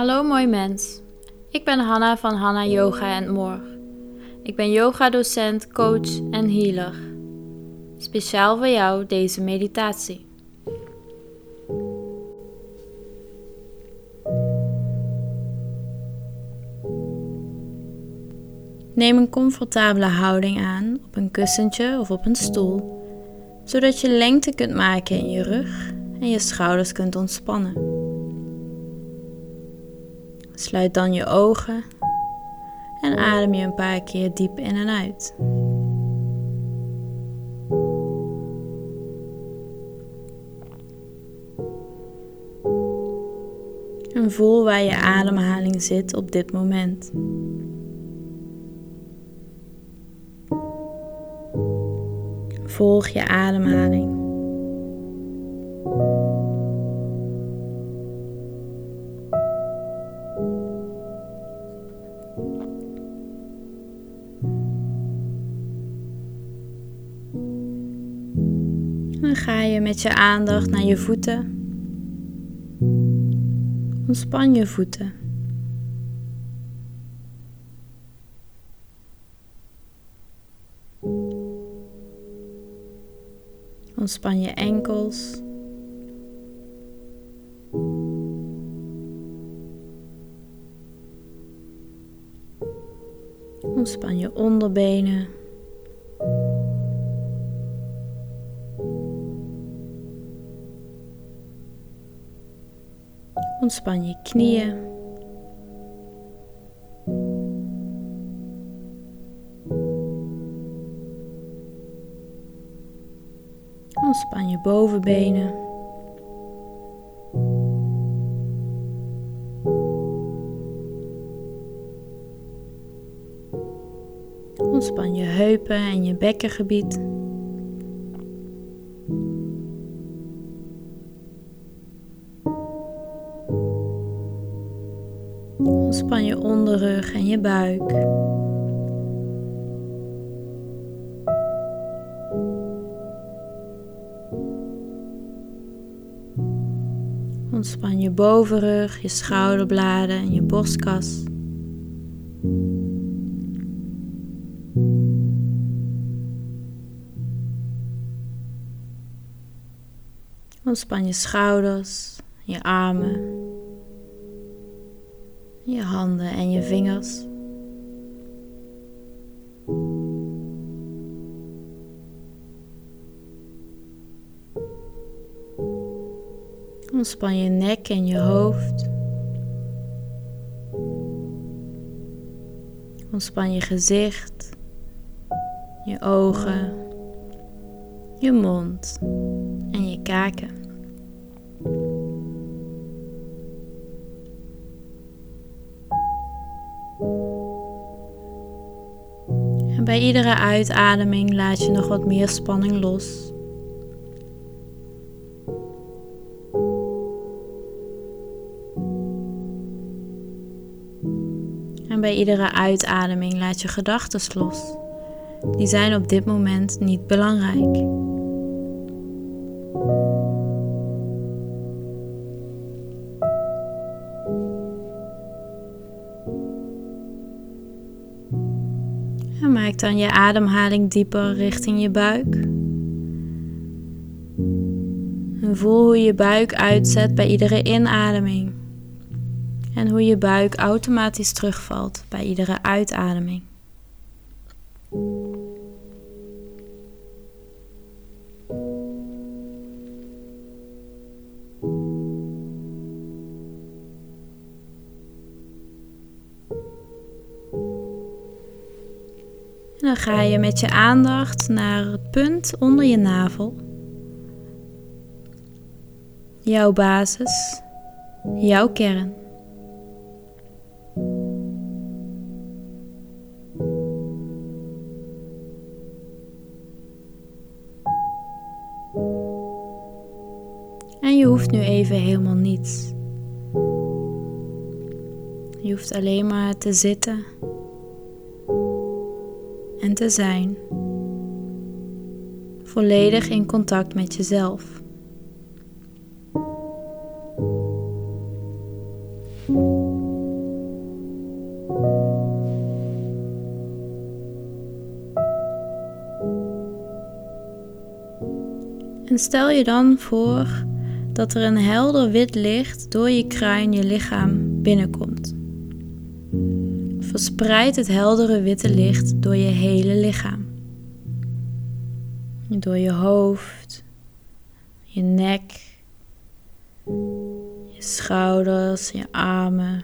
Hallo mooi mens. Ik ben Hanna van Hanna Yoga and More. Ik ben yogadocent, coach en healer. Speciaal voor jou deze meditatie. Neem een comfortabele houding aan op een kussentje of op een stoel, zodat je lengte kunt maken in je rug en je schouders kunt ontspannen. Sluit dan je ogen en adem je een paar keer diep in en uit. En voel waar je ademhaling zit op dit moment. Volg je ademhaling. Dan ga je met je aandacht naar je voeten. Ontspan je voeten. Ontspan je enkels. Ontspan je onderbenen. Ontspan je knieën. Ontspan je bovenbenen. Ontspan je heupen en je bekkengebied. Ontspan je onderrug en je buik. Ontspan je bovenrug, je schouderbladen en je borstkas. Ontspan je schouders, je armen, je handen en je vingers. Ontspan je nek en je hoofd. Ontspan je gezicht, je ogen, je mond en je kaken. Bij iedere uitademing laat je nog wat meer spanning los. En bij iedere uitademing laat je gedachten los. Die zijn op dit moment niet belangrijk. Dan je ademhaling dieper richting je buik. Voel hoe je buik uitzet bij iedere inademing en hoe je buik automatisch terugvalt bij iedere uitademing. Dan ga je met je aandacht naar het punt onder je navel. Jouw basis, jouw kern. En je hoeft nu even helemaal niets. Je hoeft alleen maar te zitten en te zijn. Volledig in contact met jezelf. En stel je dan voor dat er een helder wit licht door je kruin je lichaam binnenkomt. Verspreid het heldere witte licht door je hele lichaam. Door je hoofd, je nek, je schouders, je armen.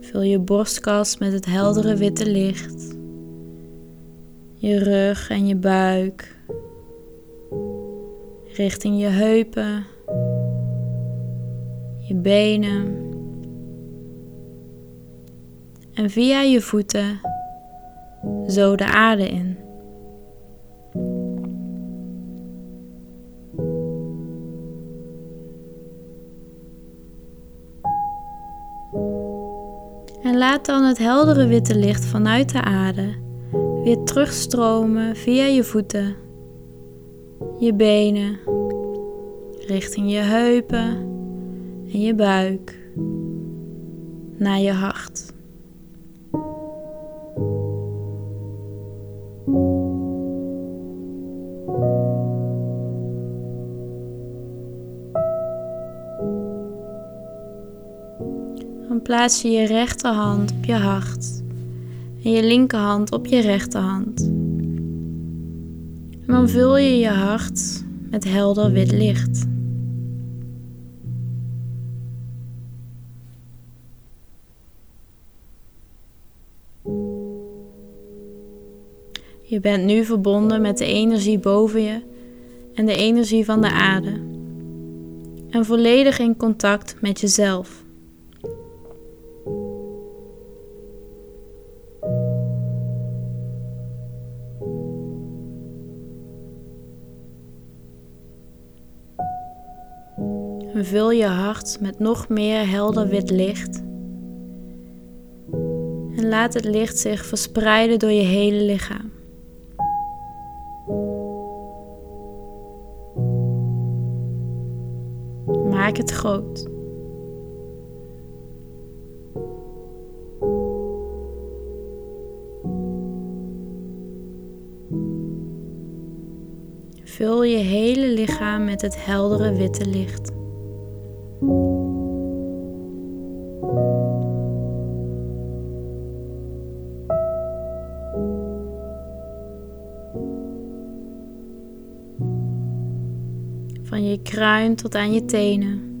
Vul je borstkas met het heldere witte licht. Je rug en je buik. Richting je heupen. Je benen. En via je voeten zo de aarde in. En laat dan het heldere witte licht vanuit de aarde weer terugstromen via je voeten, je benen, richting je heupen en je buik, naar je hart. Dan plaats je je rechterhand op je hart en je linkerhand op je rechterhand. En dan vul je je hart met helder wit licht. Je bent nu verbonden met de energie boven je en de energie van de aarde. En volledig in contact met jezelf. Vul je hart met nog meer helder wit licht. En laat het licht zich verspreiden door je hele lichaam. Maak het groot. Vul je hele lichaam met het heldere witte licht. Je kruin tot aan je tenen.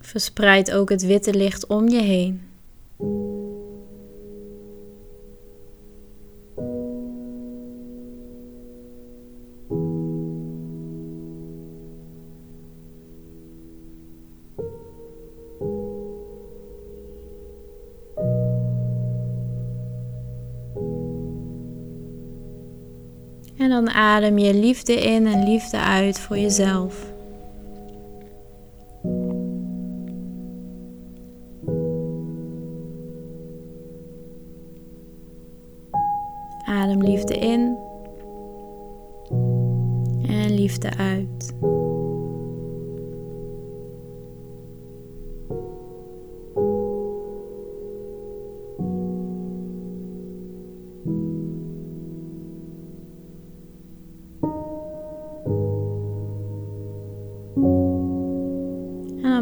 Verspreid ook het witte licht om je heen. En dan adem je liefde in en liefde uit voor jezelf. Adem liefde in en liefde uit.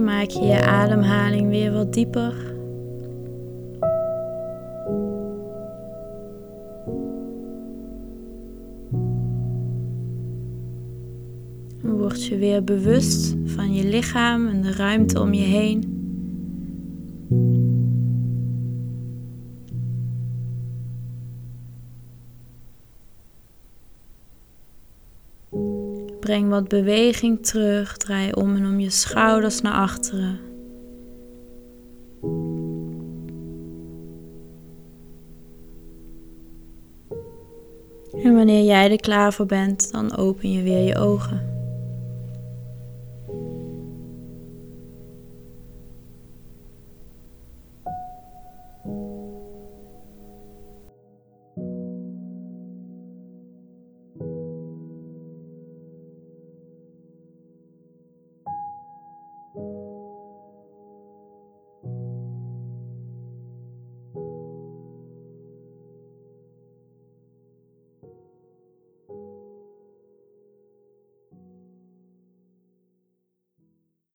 Maak je je ademhaling weer wat dieper. Word je weer bewust van je lichaam en de ruimte om je heen. Breng wat beweging terug. Draai om en om je schouders naar achteren. En wanneer jij er klaar voor bent, dan open je weer je ogen.